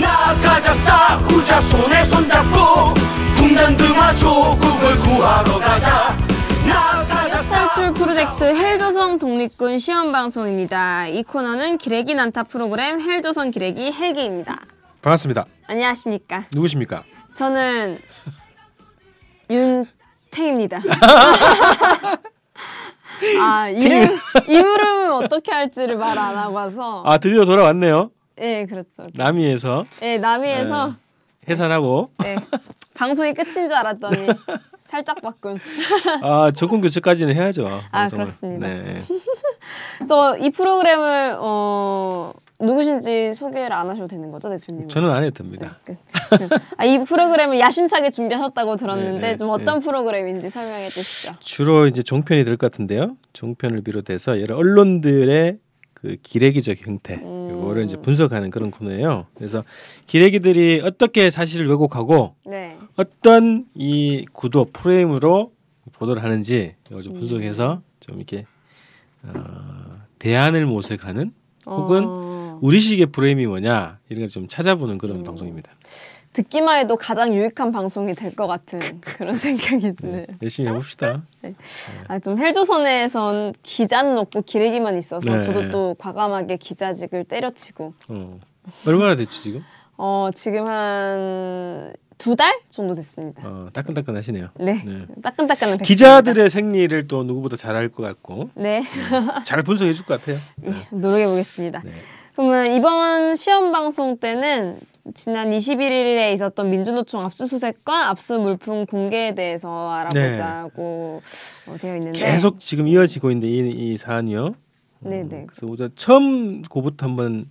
나가자 싸우자 손에 손잡고 국난 등화 조국을 구하러 가자 나가자 탈출 프로젝트 헬조선 독립군 시험 방송입니다. 이 코너는 기레기 난타 프로그램 헬조선 기레기 헬기입니다. 반갑습니다. 안녕하십니까? 누구십니까? 저는 윤태입니다. 아 이름 이름을 어떻게 할지를 말 안 하고 와서 아 드디어 돌아왔네요. 예 그렇죠. 남이에서 예 남이에서 해산하고 예 방송이 끝인 줄 알았더니 살짝 바꾼. 아 정권 교체까지는 해야죠. 아, 방송을. 그렇습니다. 네. 그래서 이 프로그램을 어 누구신지 소개를 안 하셔도 되는 거죠 대표님? 저는 안 해도 됩니다. 끝. 아, 이 프로그램을 야심차게 준비하셨다고 들었는데 네, 네, 좀 어떤 프로그램인지 설명해 주시죠. 주로 이제 종편이 될 것 같은데요. 종편을 비롯해서 여러 언론들의 그 기레기적 형태 음. 이거를 이제 분석하는 그런 코너예요. 그래서 기레기들이 어떻게 사실을 왜곡하고 네. 어떤 이 구도 프레임으로 보도를 하는지 이걸 좀 분석해서 음. 좀 이렇게 어, 대안을 모색하는 혹은 어, 우리식의 프레임이 뭐냐 이런 걸 좀 찾아보는 그런 음. 방송입니다. 듣기만 해도 가장 유익한 방송이 될 것 같은 그런 생각이 드네요. 열심히 해봅시다. 아, 좀 헬조선에선 기자는 없고 기레기만 있어서 네. 저도 또 과감하게 기자직을 때려치고 어. 얼마나 됐죠 지금? 어, 지금 한 두 달 정도 됐습니다. 어, 따끈따끈하시네요. 네. 네. 따끈따끈한. 기자들의 생리를 또 누구보다 잘 알 것 같고 네. 잘 분석해 줄 것 같아요. 예, 노력해 보겠습니다. 네. 그러면 이번 시험 방송 때는 지난 21일에 있었던 민주노총 압수수색과 압수 물품 공개에 대해서 알아보자고 어, 되어 있는데 계속 지금 이어지고 있는데 이, 이 사안이요. 네네 그래서 우선 처음 고부터 한번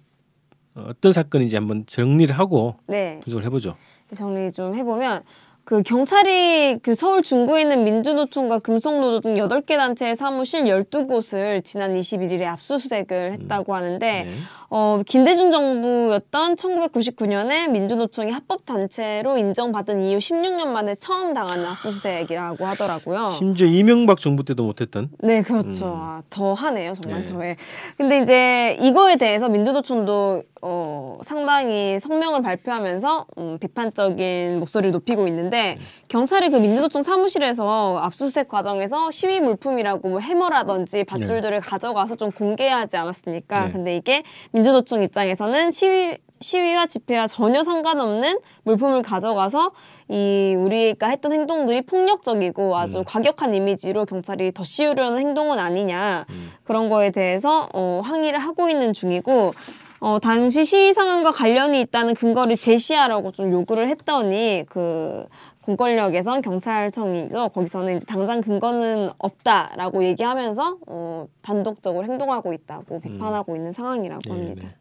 어, 어떤 사건인지 한번 정리를 하고 네 분석을 해보죠. 정리 좀 해보면 그 경찰이 그 서울 중구에 있는 민주노총과 금속노조 등 8개 단체의 사무실 12곳을 지난 21일에 압수수색을 했다고 하는데 네. 어, 김대중 정부였던 1999년에 민주노총이 합법 단체로 인정받은 이후 16년 만에 처음 당하는 압수수색이라고 하더라고요. 심지어 이명박 정부 때도 못했던 네, 그렇죠. 아, 더 하네요, 정말 네. 더해. 근데 이제 이거에 대해서 민주노총도 어, 상당히 성명을 발표하면서 음, 비판적인 목소리를 높이고 있는데 경찰이 그 민주노총 사무실에서 압수수색 과정에서 시위 물품이라고 뭐 해머라든지 밧줄들을 가져가서 좀 공개하지 않았습니까? 네. 근데 이게 민주노총 입장에서는 시위 시위와 집회와 전혀 상관없는 물품을 가져가서 이 우리가 했던 행동들이 폭력적이고 아주 음. 과격한 이미지로 경찰이 더 씌우려는 행동은 아니냐 음. 그런 거에 대해서 어, 항의를 하고 있는 중이고 어, 당시 시위 상황과 관련이 있다는 근거를 제시하라고 좀 요구를 했더니 그 공권력에선 경찰청이죠. 거기서는 이제 당장 근거는 없다라고 얘기하면서 어, 단독적으로 행동하고 있다고 비판하고 있는 상황이라고 네, 합니다. 네.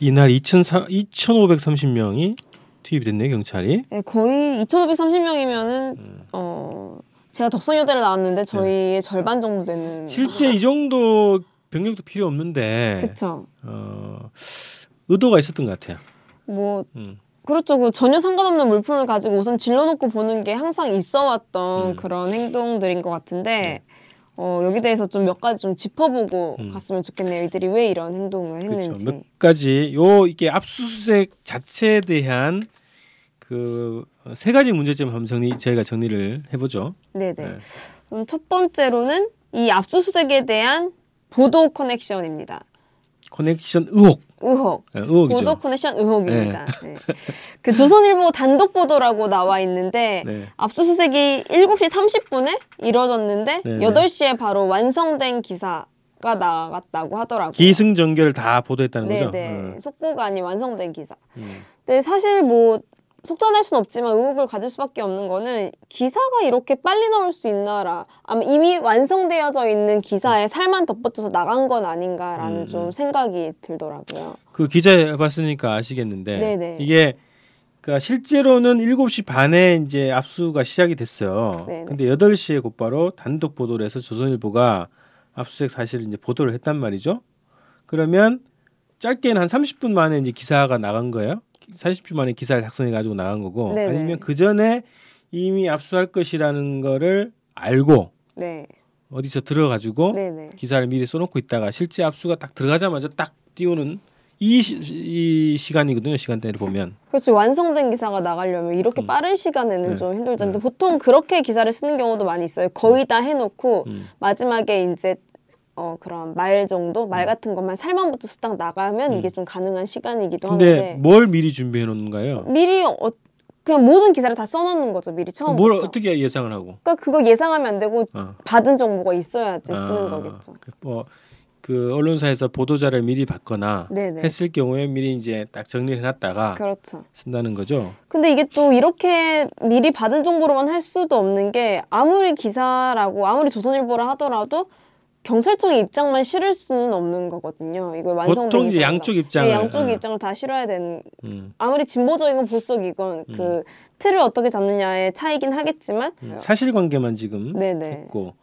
이날 2,400 2,530명이 투입이 됐네요 경찰이. 네, 거의 2,530명이면은 음. 어 제가 덕선여대를 나왔는데 저희의 절반 정도 되는 네. 실제 이 정도 병력도 필요 없는데 그쵸. 어, 의도가 있었던 것 같아요. 뭐 음. 그렇죠. 그 전혀 상관없는 물품을 가지고 우선 질러놓고 보는 게 항상 있어왔던 음. 그런 행동들인 것 같은데 어, 여기 대해서 좀 몇 가지 좀 짚어보고 음. 갔으면 좋겠네요. 이들이 왜 이런 행동을 했는지. 그렇죠. 몇 가지 요 이게 압수수색 자체에 대한 그 세 가지 문제점 한번 정리 저희가 정리를 해보죠. 네네. 네. 첫 번째로는 이 압수수색에 대한 보도 커넥션입니다. 커넥션 의혹. 의혹. 네, 의혹이죠. 보도 커넥션 의혹입니다. 네. 그 조선일보 단독 보도라고 나와 있는데 네. 압수수색이 7시 30분에 이뤄졌는데 네, 네. 8시에 바로 완성된 기사 가 나갔다고 하더라고요. 기승전결을 다 보도했다는 네, 거죠. 네. 어. 속보가 아닌 완성된 기사. 음. 근데 사실 뭐 속단할 수는 없지만 의혹을 가질 수밖에 없는 거는 기사가 이렇게 빨리 나올 수 있나라 아마 이미 완성되어져 있는 기사에 살만 덧붙여서 나간 건 아닌가라는 음, 좀 음. 생각이 들더라고요. 그 기자 해봤으니까 아시겠는데 네네. 이게 그러니까 실제로는 7시 반에 이제 압수가 시작이 됐어요. 네네. 근데 8시에 곧바로 단독 보도를 해서 조선일보가 압수수색 사실을 이제 보도를 했단 말이죠. 그러면 짧게는 한 30분 만에 이제 기사가 나간 거예요. 40분 만에 기사를 작성해 가지고 나간 거고 네네. 아니면 그 전에 이미 압수할 것이라는 거를 알고 네. 어디서 들어가지고 네네. 기사를 미리 써놓고 있다가 실제 압수가 딱 들어가자마자 딱 띄우는 이, 시, 이 시간이거든요. 시간대를 보면 그렇죠. 완성된 기사가 나가려면 이렇게 음. 빠른 시간에는 네. 좀 힘들죠. 근데 보통 그렇게 기사를 쓰는 경우도 많이 있어요. 거의 다 해놓고 음. 마지막에 이제 어 그런 말 정도 음. 말 같은 것만 살만부터 딱 나가면 이게 좀 가능한 시간이기도 근데 하는데 뭘 미리 준비해 놓는가요? 미리 어, 그냥 모든 기사를 다 써놓는 거죠. 미리 처음부터. 뭘 어떻게 예상을 하고? 그러니까 그거 예상하면 안 되고 어. 받은 정보가 있어야지 쓰는 아, 거겠죠. 그 뭐, 그 언론사에서 보도자를 미리 받거나 네네. 했을 경우에 미리 이제 딱 정리를 해놨다가 그렇죠. 쓴다는 거죠. 근데 이게 또 이렇게 미리 받은 정보로만 할 수도 없는 게 아무리 기사라고 아무리 조선일보라 하더라도 경찰청의 입장만 실을 수는 없는 거거든요. 이거 완성된 보통 이제. 양쪽 입장을 네, 양쪽 어. 입장을 다 실어야 되는 음. 아무리 진보적이건 보수적이건 그 틀을 어떻게 잡느냐의 차이긴 하겠지만 음. 사실관계만 지금 네네 했고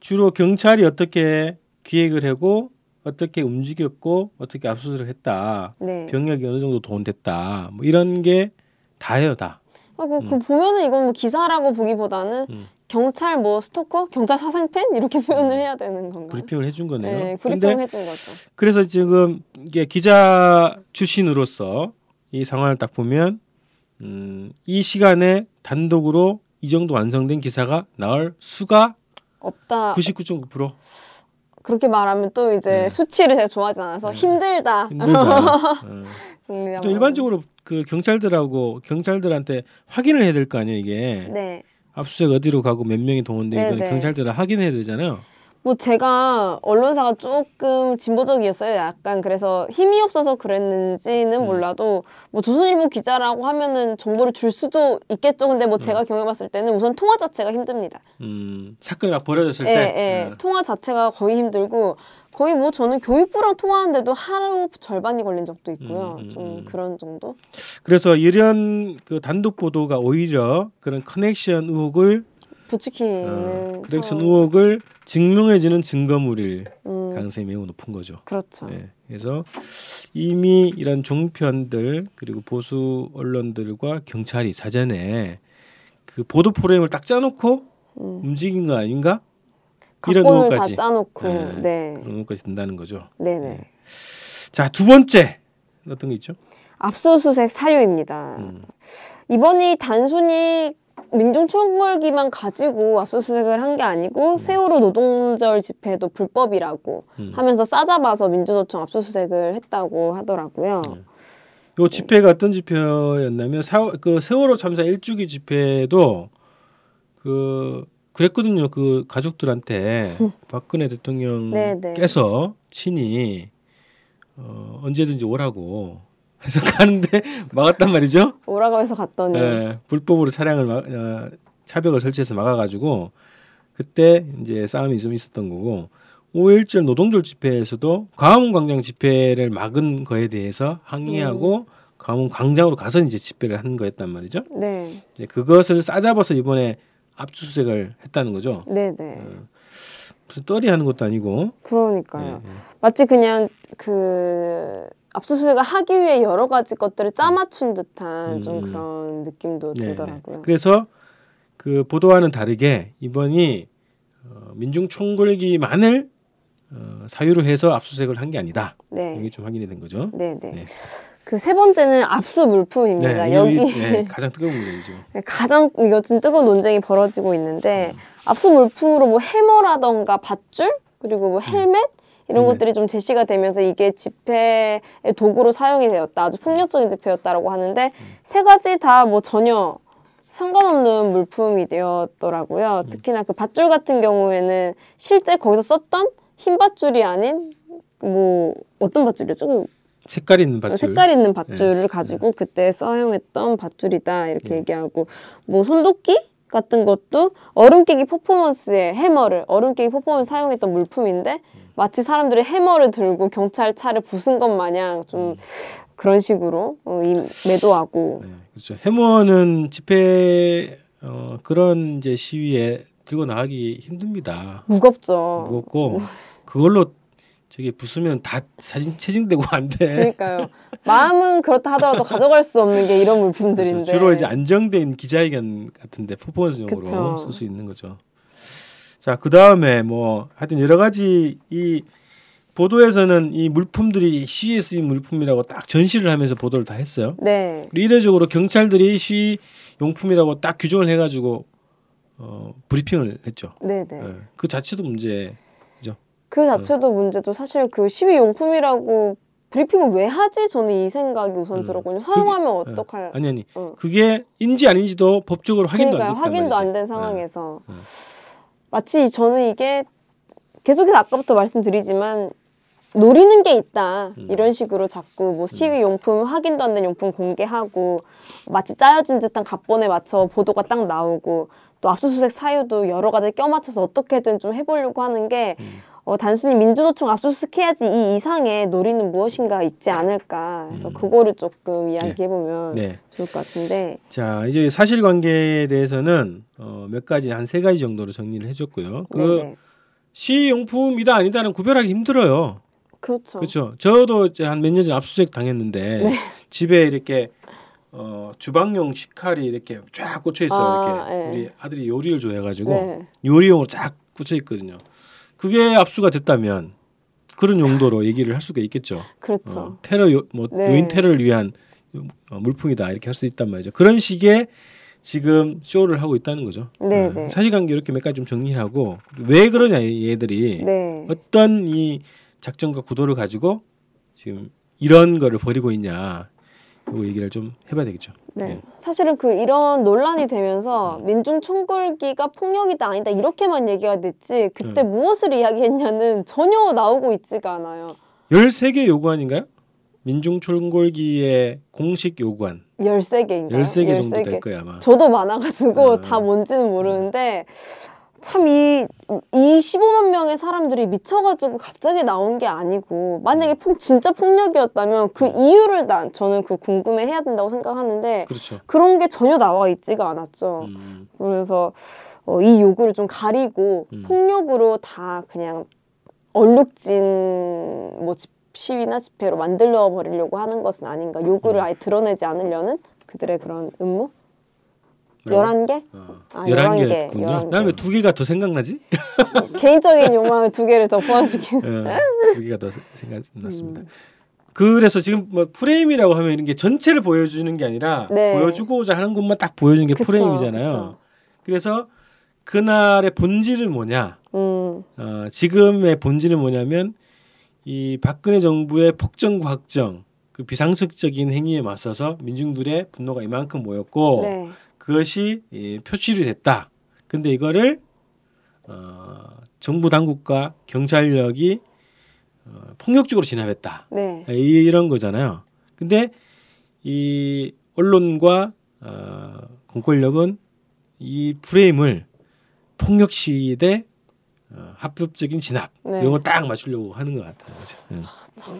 주로 경찰이 어떻게 기획을 하고 어떻게 움직였고 어떻게 압수수색을 했다 네. 병력이 어느 정도 동원됐다 뭐 이런 게 다예요 다. 아, 그, 그 보면은 이건 뭐 기사라고 보기보다는 음. 경찰 뭐 스토커, 경찰 사생팬 이렇게 표현을 해야 되는 건가요? 브리핑을 해준 거네요. 네, 근데 브리핑 해준 거죠. 그래서 지금 이게 기자 출신으로서 이 상황을 딱 보면 음, 이 시간에 단독으로 이 정도 완성된 기사가 나올 수가 없다. 99.9% 그렇게 말하면 또 이제 네. 수치를 제가 좋아하지 않아서 힘들다. 힘들다. 어. 또 일반적으로 그 경찰들하고 경찰들한테 확인을 해야 될 거 아니에요 이게 네. 압수수색 어디로 가고 몇 명이 동원돼 네, 이거는 네. 경찰들은 확인해야 되잖아요. 뭐 제가 언론사가 조금 진보적이었어요. 약간 그래서 힘이 없어서 그랬는지는 음. 몰라도 뭐 조선일보 기자라고 하면은 정보를 줄 수도 있겠죠. 근데 뭐 음. 제가 경험해봤을 때는 우선 통화 자체가 힘듭니다. 음, 사건이 막 벌어졌을 예, 때 예. 어. 통화 자체가 거의 힘들고 거의 뭐 저는 교육부랑 통화하는데도 하루 절반이 걸린 적도 있고요. 음, 음, 좀 음. 그런 정도. 그래서 이런 그 단독 보도가 오히려 그런 커넥션 의혹을 부추기는 어, 커넥션. 의혹을 증명해주는 증거물일 음, 가능성이 매우 높은 거죠. 그렇죠. 예, 그래서 이미 이런 종편들 그리고 보수 언론들과 경찰이 사전에 그 보도 프레임을 딱 짜놓고 음. 움직인 거 아닌가? 이런 각본을 다 의혹까지 짜놓고 네. 네, 그런 의혹까지 든다는 거죠. 네, 네. 자두 번째 어떤 게 있죠? 압수수색 사유입니다. 음. 이번이 단순히 민중총궐기만 가지고 압수수색을 한 게 아니고 세월호 노동절 집회도 불법이라고 음. 하면서 싸잡아서 민주노총 압수수색을 했다고 하더라고요. 요 집회가 어떤 집회였냐면 사, 그 세월호 참사 일주기 집회도 그 그랬거든요. 그 가족들한테 박근혜 네네. 대통령께서 친히 어, 언제든지 오라고 해서 가는데 막았단 말이죠. 오라고 해서 갔더니 예, 불법으로 차량을 막, 어, 차벽을 설치해서 막아가지고 그때 이제 싸움이 좀 있었던 거고 5.17 노동절 집회에서도 광화문 광장 집회를 막은 거에 대해서 항의하고 광화문 광장으로 가서 이제 집회를 한 거였단 말이죠. 네, 이제 그것을 싸잡아서 이번에 압수수색을 했다는 거죠. 네, 네. 무슨 떨이 하는 것도 아니고. 그러니까요. 예, 예. 마치 그냥 그 압수수색을 하기 위해 여러 가지 것들을 짜맞춘 듯한 좀 음. 그런 느낌도 네, 들더라고요. 네. 그래서 그 보도와는 다르게 이번이 어, 민중 총궐기만을 어, 사유로 해서 압수수색을 한 게 아니다. 네, 이게 좀 확인이 된 거죠. 네, 네. 네. 그세 번째는 압수 물품입니다. 이게 여기 네, 가장 뜨거운 문제죠. 가장 이거 좀 뜨거운 논쟁이 벌어지고 있는데 음. 압수 물품으로 뭐 해머라던가 밧줄 그리고 뭐 헬멧 이런 헬멧. 것들이 좀 제시가 되면서 이게 집회의 도구로 사용이 되었다 아주 폭력적인 집회였다라고 하는데 음. 세 가지 다 뭐 전혀 상관없는 물품이 되었더라고요. 음. 특히나 그 밧줄 같은 경우에는 실제 거기서 썼던 흰 밧줄이 아닌 뭐 어떤 밧줄이었죠? 그 색깔 있는 밧줄. 색깔 있는 밧줄을 가지고 그때 사용했던 밧줄이다 이렇게 네. 얘기하고 뭐 손도끼 같은 것도 얼음 깨기 퍼포먼스에 해머를 얼음 깨기 퍼포먼스 사용했던 물품인데 마치 사람들이 해머를 들고 경찰차를 부순 것 마냥 좀 그런 식으로 어, 이 매도하고 네, 그렇죠. 해머는 집회 어, 그런 이제 시위에 들고 나가기 힘듭니다. 무겁죠. 무겁고 그걸로 저기 부수면 다 사진 체증되고 안 돼. 그러니까요. 마음은 그렇다 하더라도 가져갈 수 없는 게 이런 물품들인데 그렇죠. 주로 이제 안정된 기자회견 같은데 퍼포먼스용으로. 쓸 수 있는 거죠. 자, 그 다음에 뭐 하여튼 여러 가지 이 보도에서는 이 물품들이 시위에 쓰인 물품이라고 딱 전시를 하면서 보도를 다 했어요. 네. 이례적으로 경찰들이 시위 용품이라고 딱 규정을 해가지고 어, 브리핑을 했죠. 네, 네. 예. 그 자체도 문제죠. 그 자체도 문제도 사실 그 시위 용품이라고 브리핑을 왜 하지? 저는 이 생각이 우선 음. 들었거든요. 그게- 사용하면 예. 어떡할? 아니 아니 어. 그게 인지 아닌지도 법적으로 확인도 그러니까요. 안 확인도 말이지. 안된 예. 상황에서 음. 마치 저는 이게 계속해서 아까부터 말씀드리지만 노리는 게 있다 음. 이런 식으로 자꾸 뭐 시위 용품 확인도 안 된 용품 공개하고 마치 짜여진 듯한 각본에 맞춰 보도가 딱 나오고 또 압수수색 사유도 여러 가지 껴맞춰서 어떻게든 좀 해보려고 하는 게 음. 어, 단순히 민주노총 압수수색해야지 이 이상의 노리는 무엇인가 있지 않을까 해서 음. 그거를 조금 이야기해보면 네. 좋을 것 같은데 자 이제 사실관계에 대해서는 어, 몇 가지 한 세 가지 정도로 정리를 해줬고요. 그 네네. 시용품이다 아니다는 구별하기 힘들어요. 그렇죠. 그렇죠. 저도 이제 한 몇 년 전에 압수수색 당했는데 네. 집에 이렇게 어, 주방용 식칼이 이렇게 쫙 꽂혀 있어요. 아, 이렇게 네. 우리 아들이 요리를 좋아해가지고 네. 요리용으로 쫙 꽂혀 있거든요. 그게 압수가 됐다면 그런 용도로 얘기를 할 수가 있겠죠. 그렇죠. 어, 테러 요, 뭐 네. 요인 테러를 위한 어, 물품이다 이렇게 할 수 있단 말이죠. 그런 식의 지금 쇼를 하고 있다는 거죠. 네, 어, 네. 사실관계 이렇게 몇 가지 좀 정리를 하고 왜 그러냐 얘들이 네. 어떤 이 작전과 구도를 가지고 지금 이런 거를 벌이고 있냐 그 얘기를 좀 해봐야 되겠죠. 네. 예. 사실은 그 이런 논란이 되면서 민중 총궐기가 폭력이다 아니다 이렇게만 얘기가 됐지 그때 네. 무엇을 이야기했냐는 전혀 나오고 있지가 않아요. 13개 요구안인가요? 민중 총궐기의 공식 요구안 13개인가요? 13개 정도 될 거야 아마. 저도 많아 가지고 아. 다 뭔지는 모르는데 참 이 이 15만 명의 사람들이 미쳐가지고 갑자기 나온 게 아니고 만약에 음. 폭, 진짜 폭력이었다면 그 이유를 난 저는 그 궁금해해야 된다고 생각하는데 그렇죠. 그런 게 전혀 나와 있지가 않았죠. 음, 그래서 어, 이 요구를 좀 가리고 음. 폭력으로 다 그냥 얼룩진 뭐 집- 시위나 집회로 만들어 버리려고 하는 것은 아닌가. 요구를 음. 아예 드러내지 않으려는 그들의 그런 음모? 뭐라고? 11개? 어, 아, 11개였군요. 11개, 11개. 나는 왜두 개가 더 생각나지? 개인적인 욕망을 두 개를 더 포함시킨. 어, 두 개가 더 생각났습니다. 그래서 지금 뭐 프레임이라고 하면 이런 게 전체를 보여주는 게 아니라 네. 보여주고자 하는 것만 딱 보여주는 게 그쵸, 프레임이잖아요. 그쵸. 그래서 그날의 본질은 뭐냐? 음, 어, 지금의 본질은 뭐냐면 이 박근혜 정부의 폭정과 확정, 그 비상식적인 행위에 맞서서 민중들의 분노가 이만큼 모였고 네. 그것이 이, 표출이 됐다. 근데 이거를 어, 정부 당국과 경찰력이 어, 폭력적으로 진압했다. 네. 이- 이런 거잖아요. 근데 이 언론과 어, 공권력은 이 프레임을 폭력 시위 대 어, 합법적인 진압 네. 걸딱 맞추려고 하는 것 같아요. 그죠? 예. 참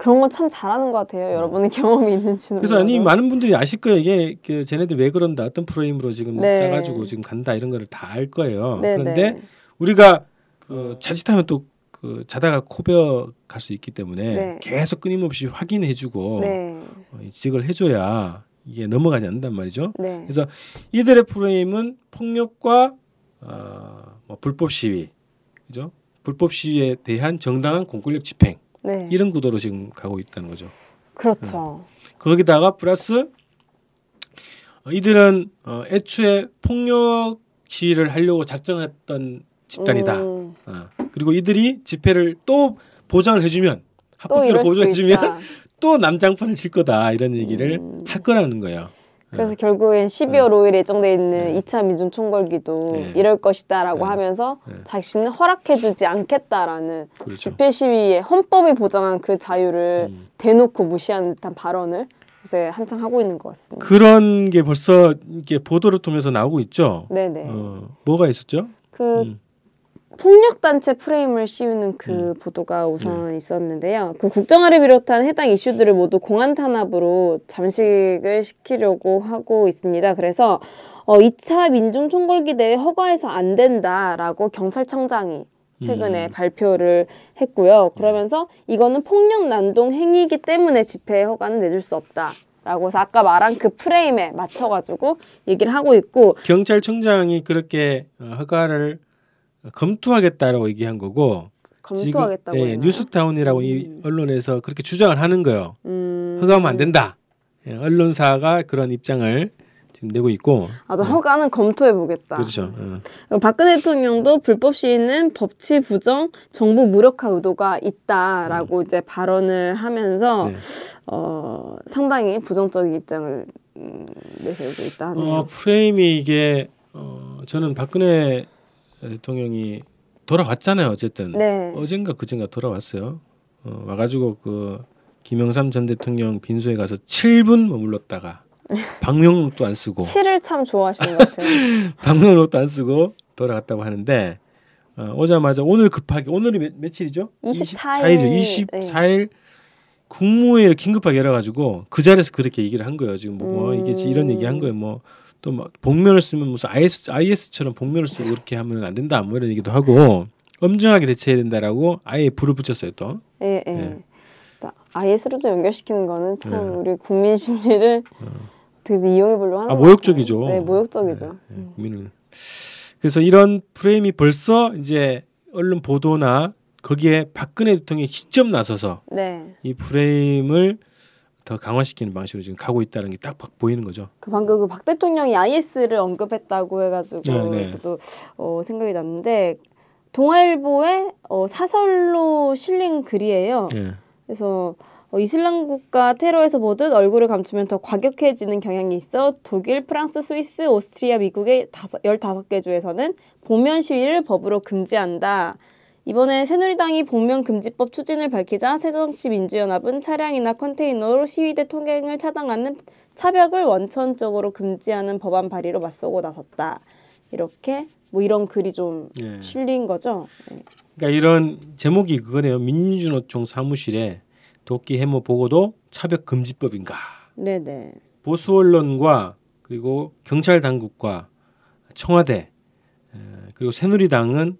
그런 건 참 잘하는 것 같아요. 여러분의 경험이 있는지는. 음. 그래서 아니. 많은 분들이 아실 거예요. 이게 그 쟤네들 왜 그런다, 어떤 프레임으로 지금 네. 짜가지고 지금 간다 이런 거를 다 알 거예요. 네, 그런데 네. 우리가 그 자칫하면 또 그 자다가 코베어 갈 수 있기 때문에 네. 계속 끊임없이 확인해주고 네. 어, 인식을 해줘야 이게 넘어가지 않는단 말이죠. 네. 그래서 이들의 프레임은 폭력과 어, 뭐 불법 시위, 그죠? 불법 시위에 대한 정당한 공권력 집행 네. 이런 구도로 지금 가고 있다는 거죠. 그렇죠. 거기다가 플러스 어, 이들은 어, 애초에 폭력 시위를 하려고 작정했던 집단이다. 음, 어, 그리고 이들이 집회를 또 보장을 해주면 또 합법적으로 보장해주면. 또 남장판을 칠 거다 이런 얘기를 음. 할 거라는 거예요. 그래서 결국엔 12월 5일 예정돼 있는 네. 2차 민중 총궐기도 네. 이럴 것이다라고 네. 하면서 네. 자신은 허락해주지 않겠다라는 그렇죠. 집회 시위에 헌법이 보장한 그 자유를 음. 대놓고 무시하는 듯한 발언을 요새 한창 하고 있는 것 같습니다. 그런 게 벌써 이게 보도를 통해서 나오고 있죠. 네네. 어, 뭐가 있었죠? 그 음. 폭력 단체 프레임을 씌우는 그 음. 보도가 네. 우선 있었는데요. 그 국정화를 비롯한 해당 이슈들을 모두 공안 탄압으로 잠식을 시키려고 하고 있습니다. 그래서 어, 2차 민중 총궐기 대회 허가해서 안 된다라고 경찰청장이 최근에 음. 발표를 했고요. 그러면서 이거는 폭력 난동 행위이기 때문에 집회 허가는 내줄 수 없다. 라고 해서 아까 말한 그 프레임에 맞춰가지고 얘기를 하고 있고 경찰청장이 그렇게 어, 허가를 검토하겠다라고 얘기한 거고 검토하겠다고 지금, 예, 했나요? 뉴스타운이라고 이 음. 언론에서 그렇게 주장을 하는 거예요. 음. 허가하면 안 된다. 예, 언론사가 그런 입장을 지금 내고 있고. 아도 허가는 검토해 보겠다. 그렇죠. 어. 어, 박근혜 대통령도 불법 시위는 법치 부정, 정부 무력화 의도가 있다라고 이제 발언을 하면서 네. 어, 상당히 부정적인 입장을 음, 내세우고 있다 하네요. 어, 프레임이 이게 어, 저는 박근혜 대통령이 돌아왔잖아요. 어쨌든 네. 어젠가 그젠가 돌아왔어요. 어, 와가지고 그 김영삼 전 대통령 빈소에 가서 7분 머물렀다가 방명록도 안 쓰고 치를 참 좋아하시는 것 같아요. 방명록도 안 쓰고 돌아갔다고 하는데 어, 오자마자 오늘 급하게 오늘이 몇, 며칠이죠? 24일. 24일이죠. 24일 국무회의를 긴급하게 열어가지고 그 자리에서 그렇게 얘기를 한 거예요. 지금 뭐 음. 이게 이런 얘기 한 거예요. 뭐 또 막 복면을 쓰면 무슨 IS, IS처럼 복면을 쓰고 이렇게 하면 안 된다 뭐 이런 얘기도 하고 엄정하게 대처해야 된다라고 아예 불을 붙였어요 또. 예, 예. 네. 자, IS로도 연결시키는 거는 참 네. 우리 국민 심리를 되게 이용해 보려고 하는 아것 모욕적이죠. 네, 모욕적이죠. 네, 네, 음. 국민을. 그래서 이런 프레임이 벌써 이제 언론 보도나 거기에 박근혜 대통령이 직접 나서서 네. 이 프레임을 더 강화시키는 방식으로 지금 가고 있다는 게 딱 보이는 거죠. 그 방금 그 박 대통령이 IS를 언급했다고 해가지고 네, 네. 저도 어, 생각이 났는데 동아일보의 어, 사설로 실린 글이에요. 예. 그래서 어, 이슬람 국가 테러에서 보듯 얼굴을 감추면 더 과격해지는 경향이 있어 독일, 프랑스, 스위스, 오스트리아, 미국의 다섯, 15개 주에서는 복면 시위를 법으로 금지한다. 이번에 새누리당이 복면 금지법 추진을 밝히자 새정치 민주연합은 차량이나 컨테이너로 시위대 통행을 차단하는 차벽을 원천적으로 금지하는 법안 발의로 맞서고 나섰다. 이렇게 뭐 이런 글이 좀 예. 실린 거죠. 네. 그러니까 이런 제목이 그거네요. 민주노총 사무실에 도끼 해모 보고도 차벽 금지법인가? 네네. 보수 언론과 그리고 경찰 당국과 청와대 에, 그리고 새누리당은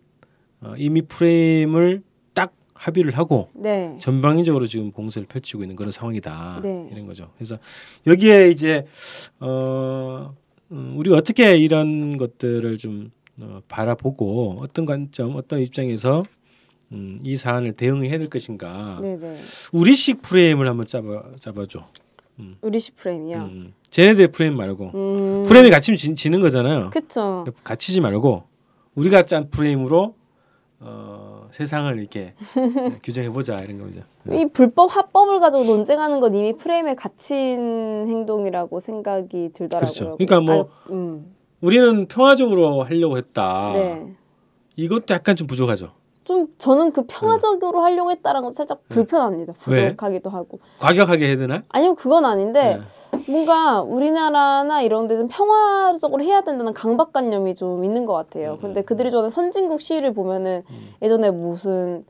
어, 이미 프레임을 딱 합의를 하고 네. 전방위적으로 지금 공세를 펼치고 있는 그런 상황이다 네. 이런 거죠. 그래서 여기에 이제 어, 음, 우리가 어떻게 이런 것들을 좀 어, 바라보고 어떤 관점, 어떤 입장에서 음, 이 사안을 대응해야 될 것인가. 네네. 우리식 프레임을 한번 잡아 잡아줘. 우리식 프레임이요. 음, 쟤네들 프레임 말고 음. 프레임이 갇히면 지, 지는 거잖아요. 그쵸. 갇히지 말고 우리가 짠 프레임으로 어, 세상을 이렇게 규정해 보자 이런 거죠. 이 불법 합법을 가지고 논쟁하는 건 이미 프레임에 갇힌 행동이라고 생각이 들더라고요. 그렇죠. 그러니까 뭐 아, 음. 우리는 평화적으로 하려고 했다. 네. 이것도 약간 좀 부족하죠. 좀 저는 그 평화적으로 하려고 했다라는 건 살짝 불편합니다. 네. 왜? 부족하기도 하고. 과격하게 해야 되나? 아니요, 그건 아닌데 네. 뭔가 우리나라나 이런 데는 평화적으로 해야 된다는 강박관념이 좀 있는 것 같아요. 음. 근데 그들이 좋아하는 선진국 시위를 보면은 예전에 무슨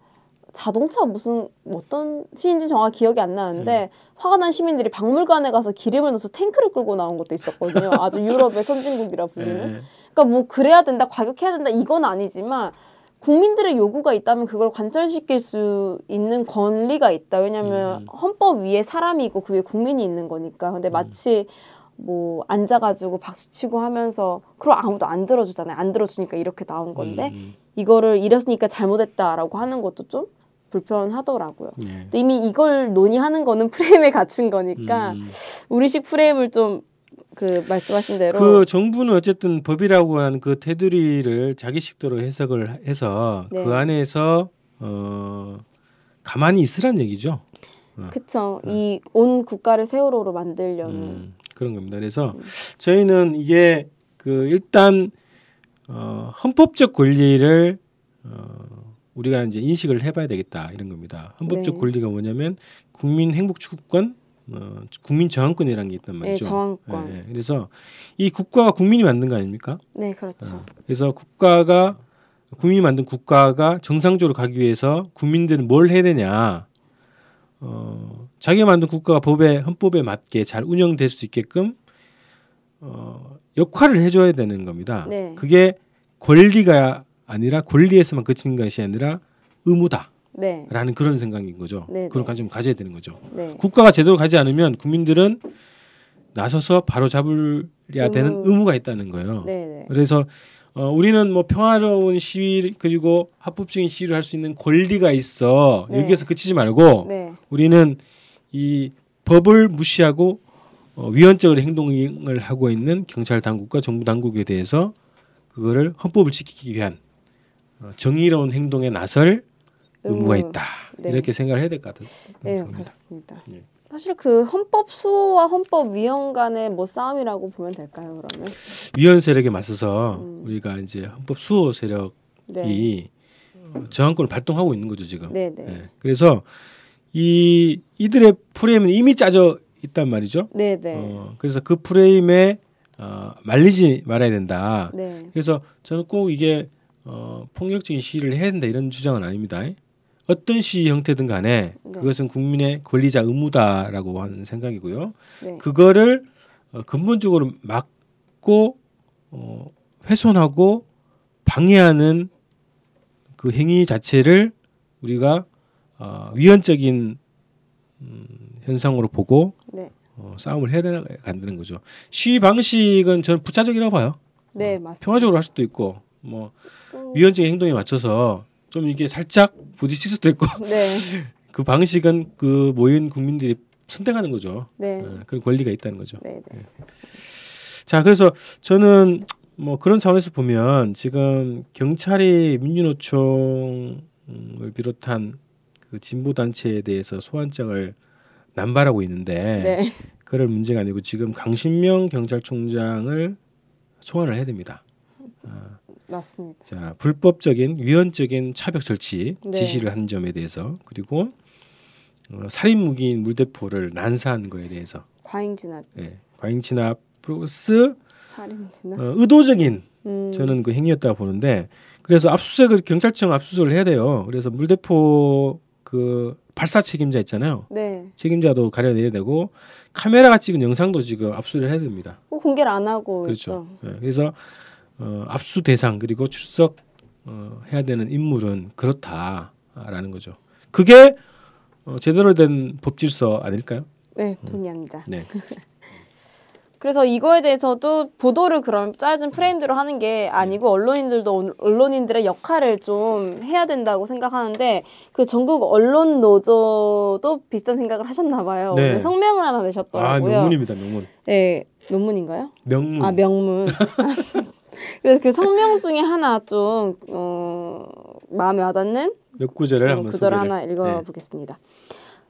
자동차 무슨 어떤 시인지 정확히 기억이 안 나는데 음. 화가 난 시민들이 박물관에 가서 기름을 넣어서 탱크를 끌고 나온 것도 있었거든요. 아주 유럽의 선진국이라 불리는. 예. 그러니까 뭐 그래야 된다, 과격해야 된다 이건 아니지만 국민들의 요구가 있다면 그걸 관철시킬 수 있는 권리가 있다. 왜냐하면 음. 헌법 위에 사람이 있고 그 위에 국민이 있는 거니까. 근데 마치 뭐 앉아가지고 박수치고 하면서 그럼 아무도 안 들어주잖아요. 안 들어주니까 이렇게 나온 건데 음, 이거를 이랬으니까 잘못했다라고 하는 것도 좀 불편하더라고요. 음. 예. 근데 이미 이걸 논의하는 거는 프레임에 갇힌 거니까 음. 우리식 프레임을 좀 그 말씀하신 대로 그 정부는 어쨌든 법이라고 하는 그 테두리를 자기식대로 해석을 해서 네. 그 안에서 어 가만히 있으란 얘기죠. 그쵸. 이온 국가를 세월호로 만들려는. 음, 그런 겁니다. 그래서 저희는 이게 그 일단 어, 헌법적 권리를 어, 우리가 이제 인식을 해봐야 되겠다 이런 겁니다. 헌법적 네. 권리가 뭐냐면 국민 행복 추구권, 어, 국민 저항권이라는 게 있단 말이죠. 네, 저항권. 예, 예. 그래서 이 국가가 국민이 만든 거 아닙니까? 네, 그렇죠. 어, 그래서 국가가 국민이 만든 국가가 정상적으로 가기 위해서 국민들은 뭘 해야 되냐? 어, 자기가 만든 국가가 법에 헌법에 맞게 잘 운영될 수 있게끔 어, 역할을 해줘야 되는 겁니다. 네. 그게 권리가 아니라 권리에서만 그치는 것이 아니라 의무다 라는 네, 그런 생각인 거죠. 네, 그런 네. 관점을 가져야 되는 거죠. 네, 국가가 제대로 가지 않으면 국민들은 나서서 바로 잡으려야 되는 의무. 의무가 있다는 거예요. 네, 네. 그래서 어, 우리는 뭐 평화로운 시위 그리고 합법적인 시위를 할 수 있는 권리가 있어 네. 여기에서 그치지 말고 네. 우리는 이 법을 무시하고 어, 위헌적으로 행동을 하고 있는 경찰 당국과 정부 당국에 대해서 그거를 헌법을 지키기 위한 어, 정의로운 행동에 나설 의무가 의무. 있다 네. 이렇게 생각을 해야 될 것 같은 네. 그렇습니다. 예. 사실 그 헌법 수호와 헌법 위헌 간의 뭐 싸움이라고 보면 될까요, 그러면? 위헌 세력에 맞서서 음. 우리가 이제 헌법 수호 세력이 네. 어, 저항권을 발동하고 있는 거죠 지금. 네, 네. 예. 그래서 이 이들의 프레임은 이미 짜져 있단 말이죠. 네, 네. 어, 그래서 그 프레임에 어, 말리지 말아야 된다. 네. 그래서 저는 꼭 이게 어, 폭력적인 시위를 해야 된다 이런 주장은 아닙니다. 어떤 시위 형태든 간에 네. 그것은 국민의 권리자 의무다라고 하는 생각이고요. 네. 그거를 어, 근본적으로 막고 어, 훼손하고 방해하는 그 행위 자체를 우리가 어, 위헌적인 음, 현상으로 보고 네. 어, 싸움을 해야 되는 안 되는 거죠. 시위 방식은 저는 부차적이라고 봐요. 네, 맞습니다. 평화적으로 할 수도 있고 뭐 음. 위헌적인 행동에 맞춰서 좀 이게 살짝 부딪힐 수도 있고 네. 그 방식은 그 모인 국민들이 선택하는 거죠. 네. 어, 그런 권리가 있다는 거죠. 네, 네. 자, 그래서 저는 뭐 그런 차원에서 보면 지금 경찰이 민주노총을 비롯한 그 진보 단체에 대해서 소환장을 남발하고 있는데 네. 그럴 문제가 아니고 지금 강신명 경찰총장을 소환을 해야 됩니다. 맞습니다. 자, 불법적인 위헌적인 차벽 설치 네. 지시를 한 점에 대해서 그리고 어, 살인 무기인 물대포를 난사한 거에 대해서 과잉 진압, 예, 과잉 진압 플러스 살인 진압. 어, 의도적인 음. 저는 그 행위였다고 보는데 그래서 압수수색을 경찰청 압수수색을 해야 돼요. 그래서 물대포 그 발사 책임자 있잖아요. 네. 책임자도 가려내야 되고 카메라가 찍은 영상도 지금 압수를 해야 됩니다. 꼭 공개를 안 하고 그렇죠. 예, 그래서 어, 압수 대상 그리고 출석 어, 해야 되는 인물은 그렇다라는 거죠. 그게 어, 제대로 된 법질서 아닐까요? 네, 동의합니다. 네. 그래서 이거에 대해서도 보도를 그럼 짜진 프레임대로 하는 게 아니고 언론인들도 온- 언론인들의 역할을 좀 해야 된다고 생각하는데 그 전국 언론 노조도 비슷한 생각을 하셨나 봐요. 네. 성명을 하나 아 내셨더라고요. 명문입니다, 명문. 네, 논문인가요? 명문. 아 명문. 그래서 그 성명 중에 하나 좀 어, 마음에 와닿는 몇 구절을 어, 한번 소개를. 하나 네. 읽어보겠습니다.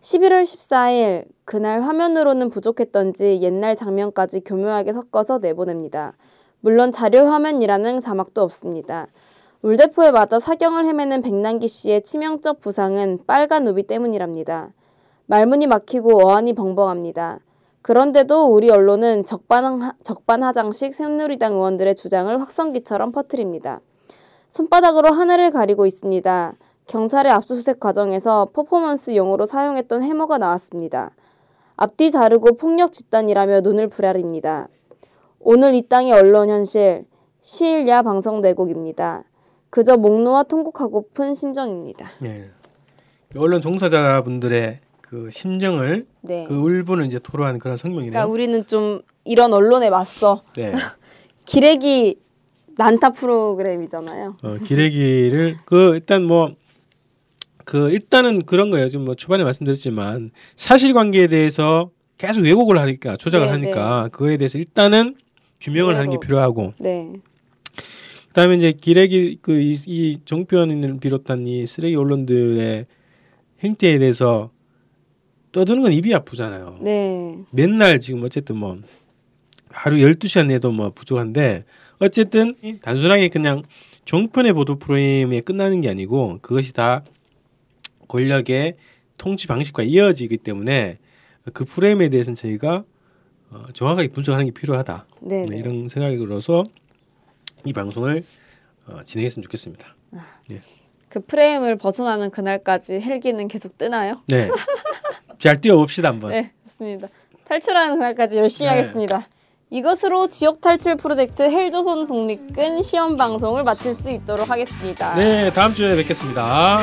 11월 14일 그날 화면으로는 부족했던지 옛날 장면까지 교묘하게 섞어서 내보냅니다. 물론 자료 화면이라는 자막도 없습니다. 물대포에 맞아 사경을 헤매는 백남기 씨의 치명적 부상은 빨간 우비 때문이랍니다. 말문이 막히고 어안이 벙벙합니다. 그런데도 우리 언론은 적반, 적반하장식 새누리당 의원들의 주장을 확성기처럼 퍼뜨립니다. 손바닥으로 하늘을 가리고 있습니다. 경찰의 압수수색 과정에서 퍼포먼스용으로 사용했던 해머가 나왔습니다. 앞뒤 자르고 폭력 집단이라며 눈을 부라립니다. 오늘 이 땅의 언론 현실 시일야 방송 대국입니다. 그저 목 놓아 통곡하고픈 심정입니다. 예. 언론 종사자분들의 그 심정을 네. 그 울분을 이제 토로한 그런 성명이네요. 그러니까 우리는 좀 이런 언론에 맞서 네. 기레기 난타 프로그램이잖아요. 어, 기레기를 그 일단 뭐 그 일단은 그런 거예요. 지금 뭐 초반에 말씀드렸지만 사실관계에 대해서 계속 왜곡을 하니까 조작을 네, 하니까 그거에 대해서 일단은 규명을 하는 게. 필요하고 네. 그다음에 이제 기레기 그이 이 정표현을 비롯한 이 쓰레기 언론들의 행태에 대해서 떠드는 건 입이 아프잖아요. 네. 맨날 지금 어쨌든 뭐 하루 12시간 내도 뭐 부족한데 어쨌든 단순하게 그냥 종편의 보도 프레임에 끝나는 게 아니고 그것이 다 권력의 통치 방식과 이어지기 때문에 그 프레임에 대해서는 저희가 어, 정확하게 분석하는 게 필요하다. 네. 네, 네. 이런 생각으로서 이 방송을 어, 진행했으면 좋겠습니다. 그 프레임을 벗어나는 그날까지 헬기는 계속 뜨나요? 네. 잘 뛰어봅시다 한번. 네, 좋습니다. 탈출하는 그날까지 열심히 네. 하겠습니다. 이것으로 지역 탈출 프로젝트 헬조선 독립근 시험 방송을 마칠 수 있도록 하겠습니다. 네, 다음 주에 뵙겠습니다.